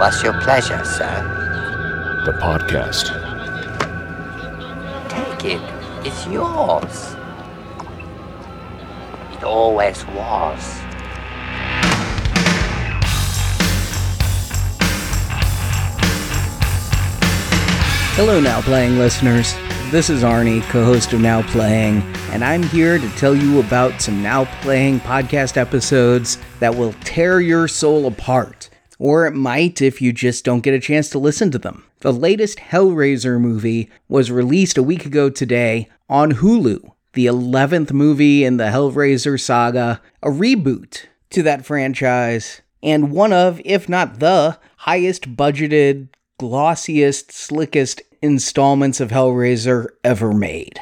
What's your pleasure, sir? The podcast. Take it. It's yours. It always was. Hello, Now Playing listeners. This is Arnie, co host of Now Playing, and I'm here to tell you about some Now Playing podcast episodes that will tear your soul apart. Or it might if you just don't get a chance to listen to them. The latest Hellraiser movie was released a week ago today on Hulu, the 11th movie in the Hellraiser saga, a reboot to that franchise, and one of, if not the, highest budgeted, glossiest, slickest installments of Hellraiser ever made.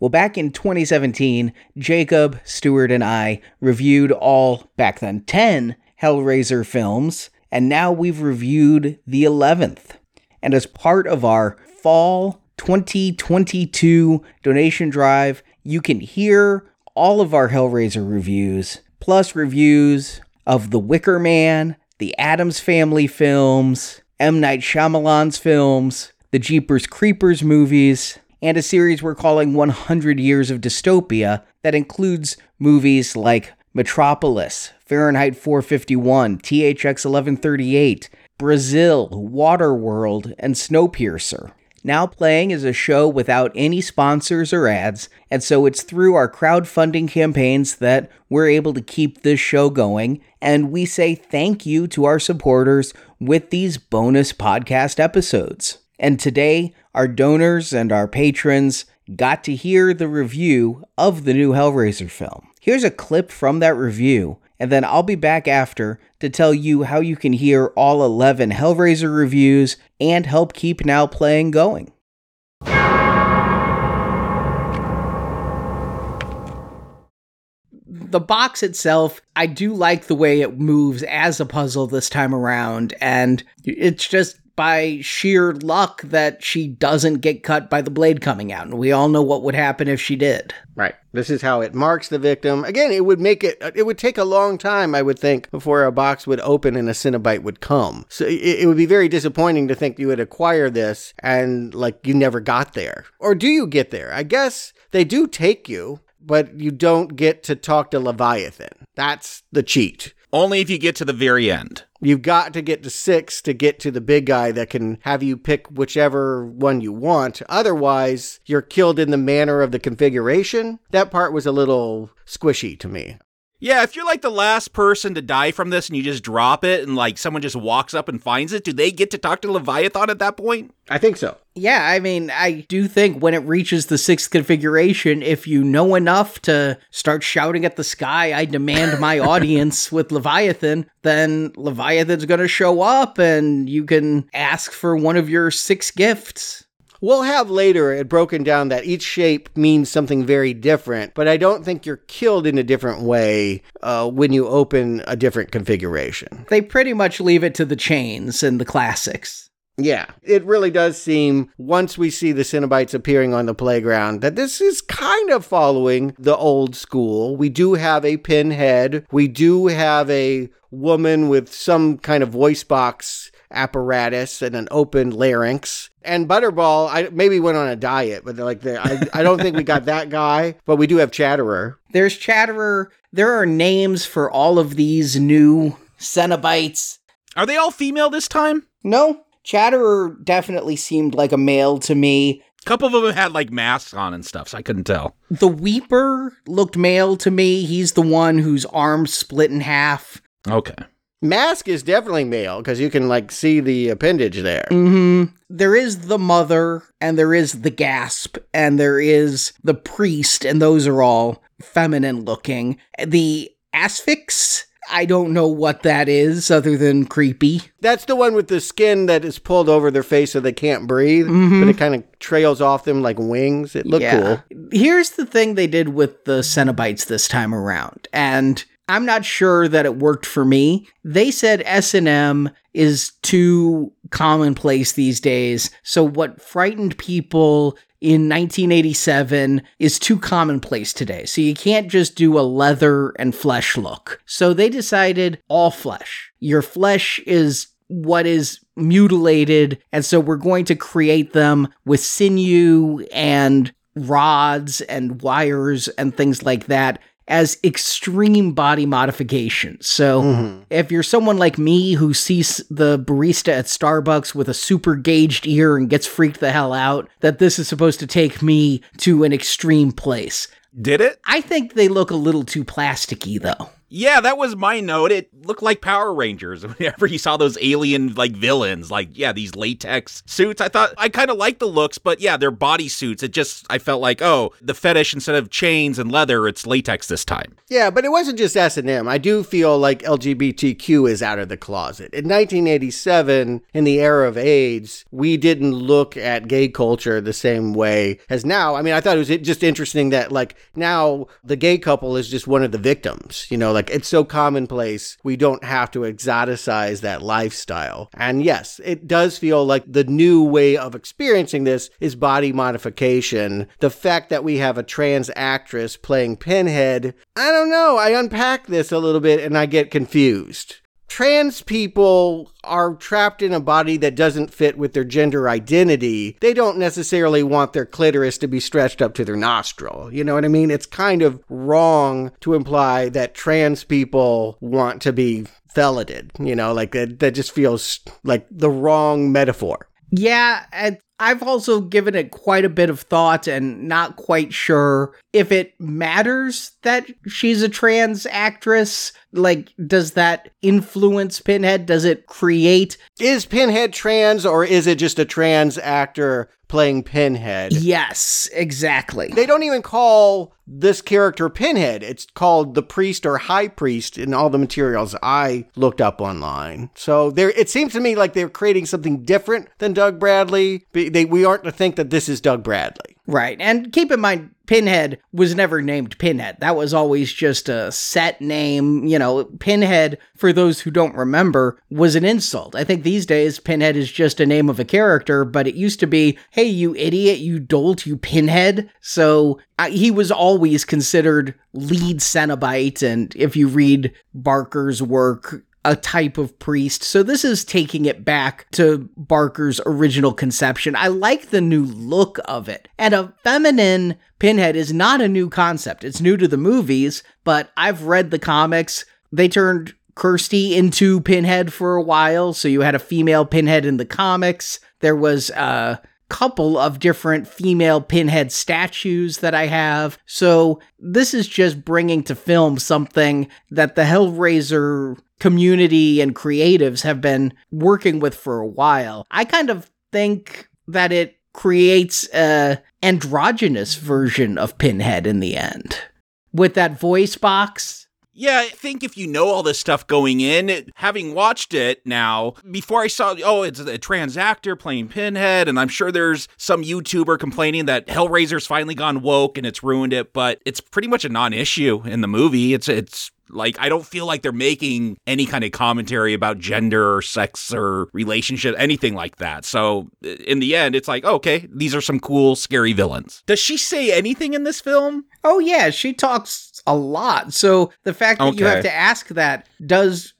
Well, back in 2017, Jacob, Stuart, and I reviewed all, back then, 10 Hellraiser films, and now we've reviewed the 11th. And as part of our fall 2022 donation drive, you can hear all of our Hellraiser reviews, plus reviews of The Wicker Man, the Addams Family films, M. Night Shyamalan's films, the Jeepers Creepers movies, and a series we're calling 100 Years of Dystopia that includes movies like Metropolis, Fahrenheit 451, THX 1138, Brazil, Waterworld, and Snowpiercer. Now Playing is a show without any sponsors or ads, and so it's through our crowdfunding campaigns that we're able to keep this show going, and we say thank you to our supporters with these bonus podcast episodes. And today, our donors and our patrons got to hear the review of the new Hellraiser film. Here's a clip from that review, and then I'll be back after to tell you how you can hear all 11 Hellraiser reviews and help keep Now Playing going. the box itself, I do like the way it moves as a puzzle this time around, and it's just by sheer luck that she doesn't get cut by the blade coming out. And we all know what would happen if she did. Right. This is how it marks the victim. Again, it would make it, it would take a long time, I would think, before a box would open and a Cenobite would come. So it, it would be very disappointing to think you would acquire this and like you never got there. Or do you get there? I guess they do take you, but you don't get to talk to Leviathan. That's the cheat. Only if you get to the very end. You've got to get to six to get to the big guy that can have you pick whichever one you want. Otherwise, you're killed in the manner of the configuration. That part was a little squishy to me. Yeah, if you're like the last person to die from this and you just drop it and like someone just walks up and finds it, do they get to talk to Leviathan at that point? I think so. Yeah, I mean, I do think when it reaches the sixth configuration, if you know enough to start shouting at the sky, I demand my audience with Leviathan, then Leviathan's going to show up and you can ask for one of your six gifts. We'll have later it broken down that each shape means something very different, but I don't think you're killed in a different way uh, when you open a different configuration. They pretty much leave it to the chains and the classics. Yeah, it really does seem, once we see the Cenobites appearing on the playground, that this is kind of following the old school. We do have a pinhead, we do have a woman with some kind of voice box apparatus and an open larynx. And Butterball, I maybe went on a diet, but like the, I, I don't think we got that guy, but we do have Chatterer. There's Chatterer. There are names for all of these new Cenobites. Are they all female this time? No, Chatterer definitely seemed like a male to me. A couple of them had like masks on and stuff, so I couldn't tell. The Weeper looked male to me. He's the one whose arms split in half. Okay. Masque is definitely male because you can like see the appendage there. Mm-hmm. There is the mother, and there is the gasp, and there is the priest, and those are all feminine looking. The asphyx, I don't know what that is other than creepy. That's the one with the skin that is pulled over their face so they can't breathe, Mhm. but it kind of trails off them like wings. It looked Yeah. cool. Here's the thing they did with the Cenobites this time around, and I'm not sure that it worked for me. They said S&M is too commonplace these days, so what frightened people in 1987 is too commonplace today. So you can't just do a leather and flesh look. So they decided all flesh. Your flesh is what is mutilated. And so we're going to create them with sinew and rods and wires and things like that as extreme body modifications. So mm-hmm. if you're someone like me who sees the barista at Starbucks with a super gauged ear and gets freaked the hell out, that this is supposed to take me to an extreme place. Did it? I think they look a little too plasticky though. Yeah, that was my note. It looked like Power Rangers. Whenever you saw those alien like villains, like yeah, these latex suits. I thought I kind of liked the looks, but yeah, they're body suits. It just I felt like oh, the fetish instead of chains and leather, it's latex this time. Yeah, but it wasn't just S&M. I do feel like LGBTQ is out of the closet. In 1987, in the era of AIDS, we didn't look at gay culture the same way as now. I mean, I thought it was just interesting that like now the gay couple is just one of the victims, you know, like it's so commonplace. We don't have to exoticize that lifestyle. And yes, it does feel like the new way of experiencing this is body modification. The fact that we have a trans actress playing Pinhead, I don't know. I unpack this a little bit and I get confused. Trans people are trapped in a body that doesn't fit with their gender identity. They don't necessarily want their clitoris to be stretched up to their nostril. You know what I mean? It's kind of wrong to imply that trans people want to be felated. You know, like that, that just feels like the wrong metaphor. Yeah, I've also given it quite a bit of thought and not quite sure if it matters that she's a trans actress. Like, does that influence Pinhead? Does it create? Is Pinhead trans or is it just a trans actor playing Pinhead? Yes, exactly. They don't even call this character Pinhead. It's called the priest or high priest in all the materials I looked up online. So there, it seems to me like they're creating something different than Doug Bradley. They, we aren't to think that this is Doug Bradley. Right. And keep in mind, Pinhead was never named Pinhead. That was always just a set name. You know, Pinhead, for those who don't remember, was an insult. I think these days, Pinhead is just a name of a character, but it used to be, hey, you idiot, you dolt, you Pinhead. So he was always considered lead Cenobite. And if you read Barker's work, a type of priest. So this is taking it back to Barker's original conception. I like the new look of it. And a feminine pinhead is not a new concept. It's new to the movies, but I've read the comics. They turned Kirsty into Pinhead for a while, so you had a female Pinhead in the comics. There was a couple of different female Pinhead statues that I have. So this is just bringing to film something that the Hellraiser community and creatives have been working with for a while. I kind of think that it creates a androgynous version of Pinhead in the end. With that voice box, Yeah, I think if you know all this stuff going in, it- having watched it now, before I saw, oh, it's a trans actor playing Pinhead, and I'm sure there's some YouTuber complaining that Hellraiser's finally gone woke and it's ruined it, but it's pretty much a non-issue in the movie. It's it's like I don't feel like they're making any kind of commentary about gender or sex or relationship, anything like that. So in the end, it's like, okay, these are some cool, scary villains. Does she say anything in this film? Oh yeah, she talks a lot. So the fact that you have to ask that does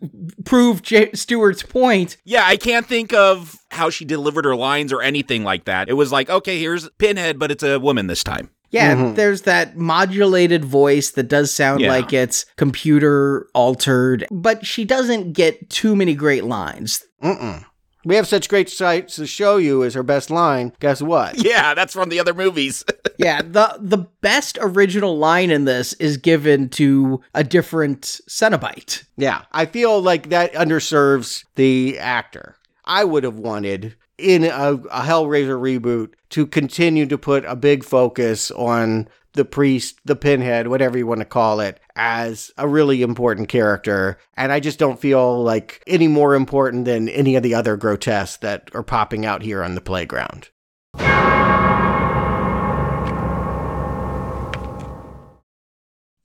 prove J- Stuart's point. Yeah, I can't think of how she delivered her lines or anything like that. It was like, okay, here's Pinhead, but it's a woman this time. Yeah, Mhm. there's that modulated voice that does sound Yeah. like it's computer altered, but she doesn't get too many great lines. Mm-mm. We have such great sights to show you is her best line. Guess what? Yeah, that's from the other movies. yeah, the the best original line in this is given to a different Cenobite. Yeah, I feel like that underserves the actor. I would have wanted in a, a Hellraiser reboot to continue to put a big focus on the priest, the pinhead, whatever you want to call it, as a really important character. And I just don't feel like any more important than any of the other grotesques that are popping out here on the playground.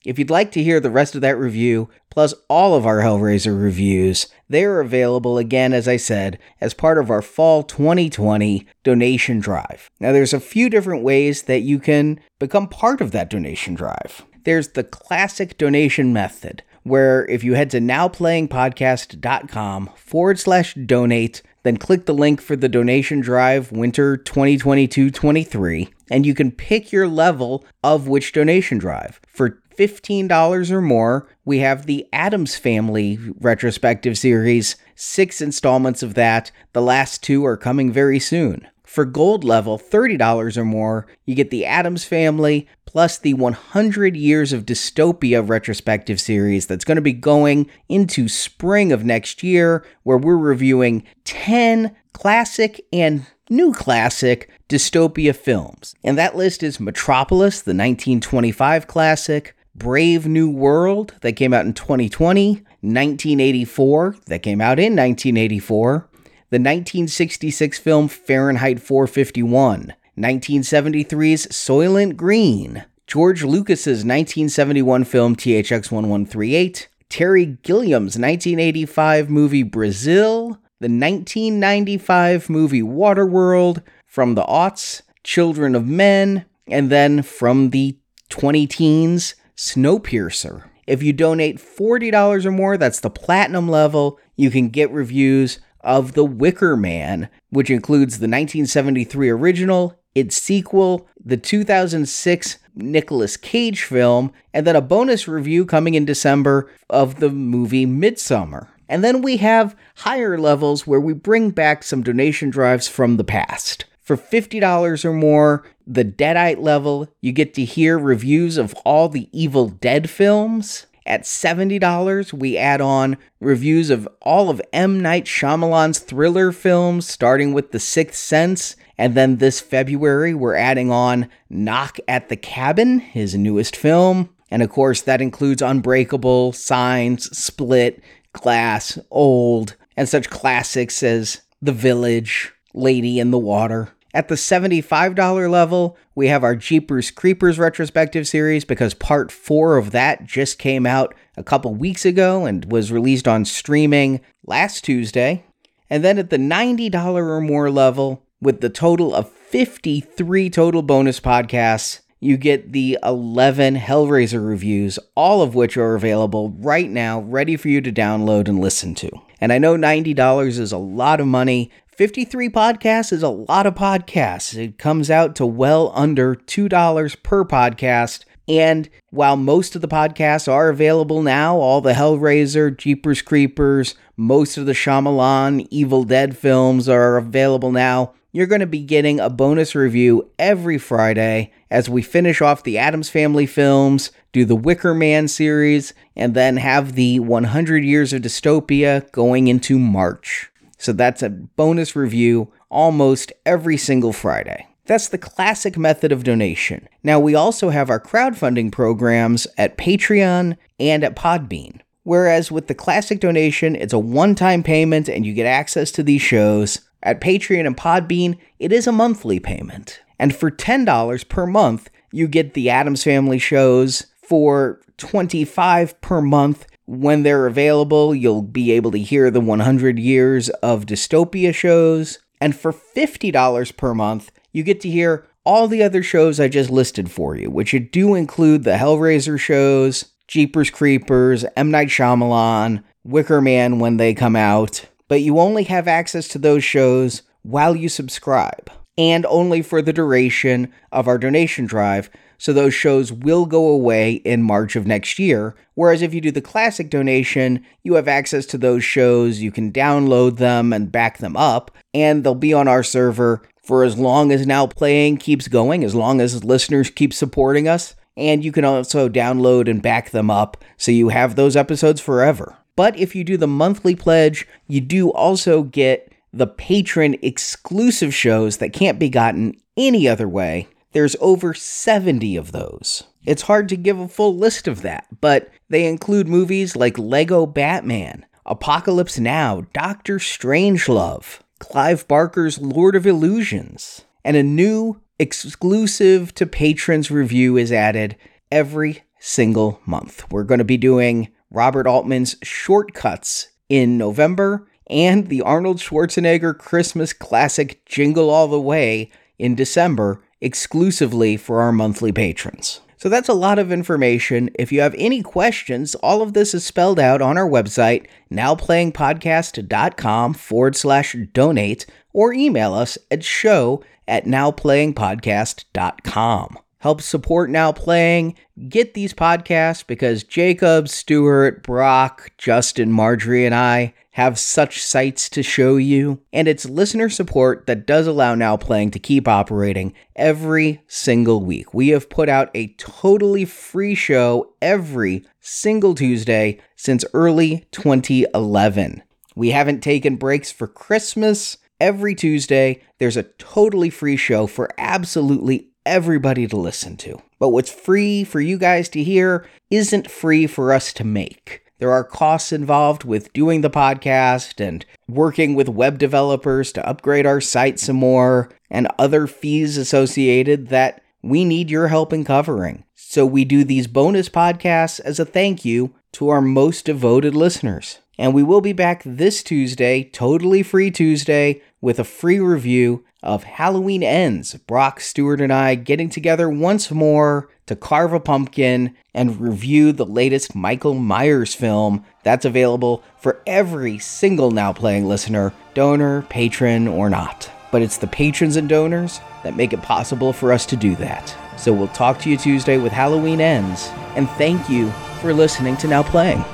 If you'd like to hear the rest of that review, plus all of our Hellraiser reviews, they are available again, as I said, as part of our Fall 2020 donation drive. Now, there's a few different ways that you can become part of that donation drive. There's the classic donation method, where if you head to nowplayingpodcast.com forward slash donate, then click the link for the donation drive winter 2022 23, and you can pick your level of which donation drive. For $15 or more, we have the Addams Family retrospective series, six installments of that. The last two are coming very soon. For gold level, $30 or more, you get the Addams Family plus the 100 Years of Dystopia retrospective series that's going to be going into spring of next year, where we're reviewing 10 classic and new classic dystopia films. And that list is Metropolis, the 1925 classic, Brave New World, that came out in 2020, 1984, that came out in 1984 the 1966 film Fahrenheit 451, 1973's Soylent Green, George Lucas's 1971 film THX 1138, Terry Gilliam's 1985 movie Brazil, the 1995 movie Waterworld, from the aughts, Children of Men, and then from the 20 teens, Snowpiercer. If you donate $40 or more, that's the platinum level, you can get reviews of The Wicker Man, which includes the 1973 original, its sequel, the 2006 Nicolas Cage film, and then a bonus review coming in December of the movie Midsommar. And then we have higher levels where we bring back some donation drives from the past. For $50 or more, the Deadite level, you get to hear reviews of all the Evil Dead films. At $70, we add on reviews of all of M. Night Shyamalan's thriller films, starting with The Sixth Sense. And then this February, we're adding on Knock at the Cabin, his newest film. And of course, that includes Unbreakable, Signs, Split, Glass, Old, and such classics as The Village, Lady in the Water. At the $75 level, we have our Jeepers Creepers retrospective series because part four of that just came out a couple weeks ago and was released on streaming last Tuesday. And then at the $90 or more level, with the total of 53 total bonus podcasts, you get the 11 Hellraiser reviews, all of which are available right now, ready for you to download and listen to. And I know $90 is a lot of money, 53 podcasts is a lot of podcasts. It comes out to well under $2 per podcast. And while most of the podcasts are available now, all the Hellraiser, Jeepers Creepers, most of the Shyamalan, Evil Dead films are available now, you're going to be getting a bonus review every Friday as we finish off the Addams Family films, do the Wicker Man series, and then have the 100 Years of Dystopia going into March. So that's a bonus review almost every single Friday. That's the classic method of donation. Now, we also have our crowdfunding programs at Patreon and at Podbean. Whereas with the classic donation, it's a one time payment and you get access to these shows. At Patreon and Podbean, it is a monthly payment. And for $10 per month, you get the Addams Family shows. For 25 per month, when they're available, you'll be able to hear the 100 Years of Dystopia shows. And for $50 per month, you get to hear all the other shows I just listed for you, which do include the Hellraiser shows, Jeepers Creepers, M. Night Shyamalan, Wicker Man when they come out. But you only have access to those shows while you subscribe, and only for the duration of our donation drive, so those shows will go away in March of next year. Whereas if you do the classic donation, you have access to those shows, you can download them and back them up, and they'll be on our server for as long as Now Playing keeps going, as long as listeners keep supporting us. And you can also download and back them up so you have those episodes forever. But if you do the monthly pledge, you do also get the patron exclusive shows that can't be gotten any other way there's over 70 of those. It's hard to give a full list of that, but they include movies like Lego Batman, Apocalypse Now, Doctor Strangelove, Clive Barker's Lord of Illusions, and a new exclusive to patrons review is added every single month. We're going to be doing Robert Altman's Shortcuts in November and the Arnold Schwarzenegger Christmas classic Jingle All the Way in December exclusively for our monthly patrons. So that's a lot of information. If you have any questions, all of this is spelled out on our website, nowplayingpodcast.com forward slash donate, or email us at show at nowplayingpodcast.com. Help support Now Playing, get these podcasts because Jacob, Stuart, Brock, Justin, Marjorie, and I have such sights to show you, and it's listener support that does allow Now Playing to keep operating every single week. We have put out a totally free show every single Tuesday since early 2011. We haven't taken breaks for Christmas. Every Tuesday, there's a totally free show for absolutely everybody to listen to. But what's free for you guys to hear isn't free for us to make. There are costs involved with doing the podcast and working with web developers to upgrade our site some more, and other fees associated that we need your help in covering. So we do these bonus podcasts as a thank you to our most devoted listeners. And we will be back this Tuesday, totally free Tuesday, with a free review of Halloween Ends. Brock Stuart and I getting together once more to carve a pumpkin and review the latest Michael Myers film that's available for every single Now Playing listener, donor, patron, or not. But it's the patrons and donors that make it possible for us to do that. So we'll talk to you Tuesday with Halloween Ends, and thank you for listening to Now Playing.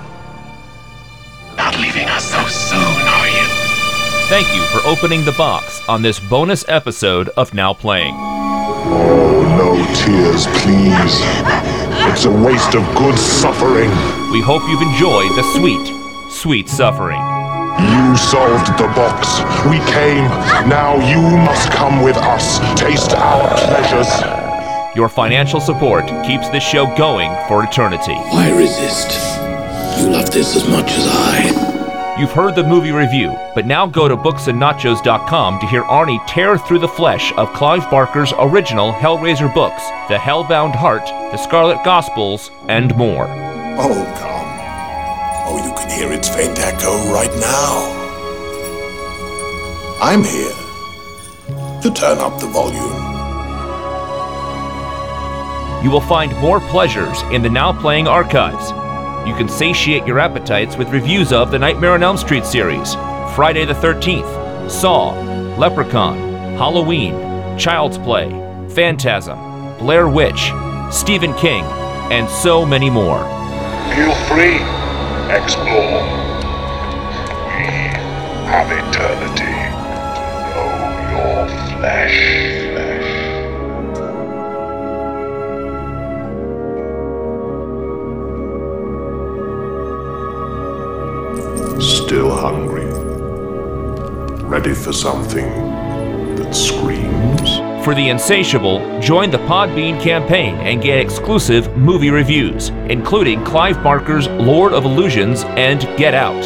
Thank you for opening the box on this bonus episode of Now Playing. Oh, no tears, please. It's a waste of good suffering. We hope you've enjoyed the sweet, sweet suffering. You solved the box. We came. Now you must come with us. Taste our pleasures. Your financial support keeps this show going for eternity. Why resist? You love this as much as I. You've heard the movie review, but now go to booksandnachos.com to hear Arnie tear through the flesh of Clive Barker's original Hellraiser books The Hellbound Heart, The Scarlet Gospels, and more. Oh, come. Oh, you can hear its faint echo right now. I'm here to turn up the volume. You will find more pleasures in the Now Playing archives. You can satiate your appetites with reviews of the Nightmare on Elm Street series, Friday the 13th, Saw, Leprechaun, Halloween, Child's Play, Phantasm, Blair Witch, Stephen King, and so many more. Feel free. Explore. We have eternity to know your flesh. Ready for something that screams? For the insatiable, join the Podbean campaign and get exclusive movie reviews, including Clive Barker's Lord of Illusions and Get Out.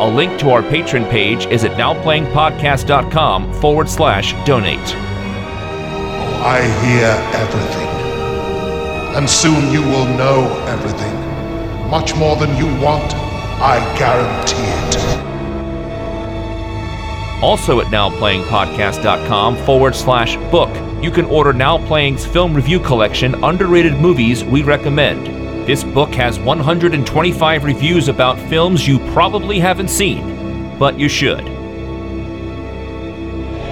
A link to our patron page is at nowplayingpodcast.com forward slash donate. Oh, I hear everything. And soon you will know everything. Much more than you want. I guarantee it. Also at nowplayingpodcast.com forward slash book, you can order Now Playing's film review collection, Underrated Movies We Recommend. This book has 125 reviews about films you probably haven't seen, but you should.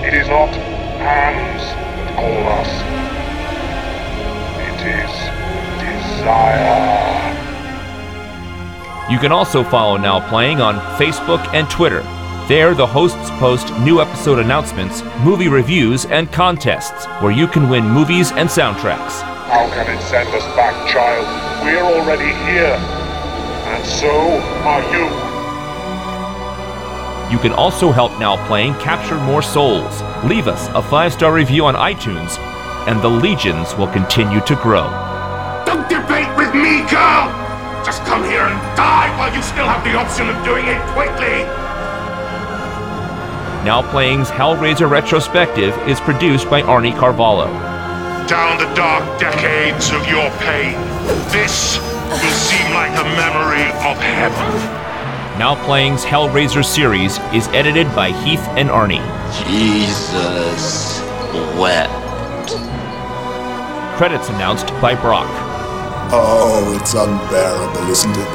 It is not hands that call us. It is desire. You can also follow Now Playing on Facebook and Twitter. There, the hosts post new episode announcements, movie reviews, and contests where you can win movies and soundtracks. How can it send us back, child? We're already here. And so are you. You can also help Now Playing capture more souls. Leave us a five star review on iTunes, and the legions will continue to grow. Don't debate with me, girl! Just come here and die while you still have the option of doing it quickly! Now Playing's Hellraiser retrospective is produced by Arnie Carvalho. Down the dark decades of your pain, this will seem like a memory of heaven. Now Playing's Hellraiser series is edited by Heath and Arnie. Jesus wept. Credits announced by Brock. Oh, it's unbearable, isn't it?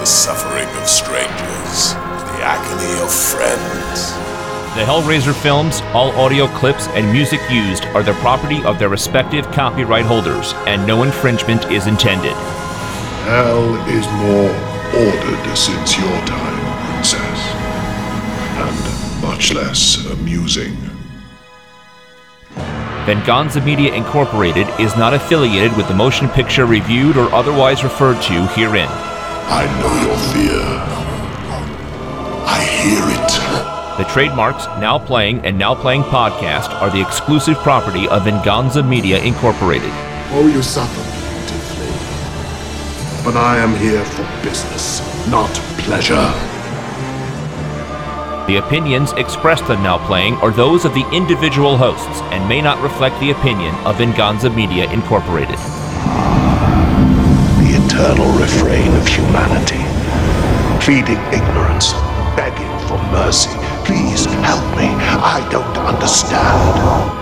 The suffering of strangers, the agony of friends. The Hellraiser films, all audio clips, and music used are the property of their respective copyright holders, and no infringement is intended. Hell is more ordered since your time, Princess. And much less amusing. Venganza Media Incorporated is not affiliated with the motion picture reviewed or otherwise referred to herein. I know your fear. I hear it. The trademarks Now Playing and Now Playing Podcast are the exclusive property of Venganza Media Incorporated. Oh, you suffer beautifully. But I am here for business, not pleasure. The opinions expressed on Now Playing are those of the individual hosts and may not reflect the opinion of Venganza Media Incorporated. The eternal refrain of humanity. Feeding ignorance, begging for mercy. Please help me. I don't understand.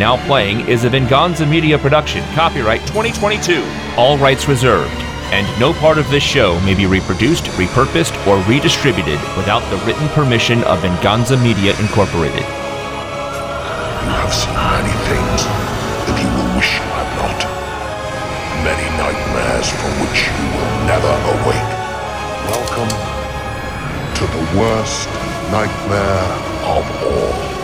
Now Playing is a Venganza Media production, copyright 2022, all rights reserved, and no part of this show may be reproduced, repurposed, or redistributed without the written permission of Venganza Media Incorporated. You have seen many things that you will wish you had not. Many nightmares from which you will never awake. Welcome to the worst nightmare of all.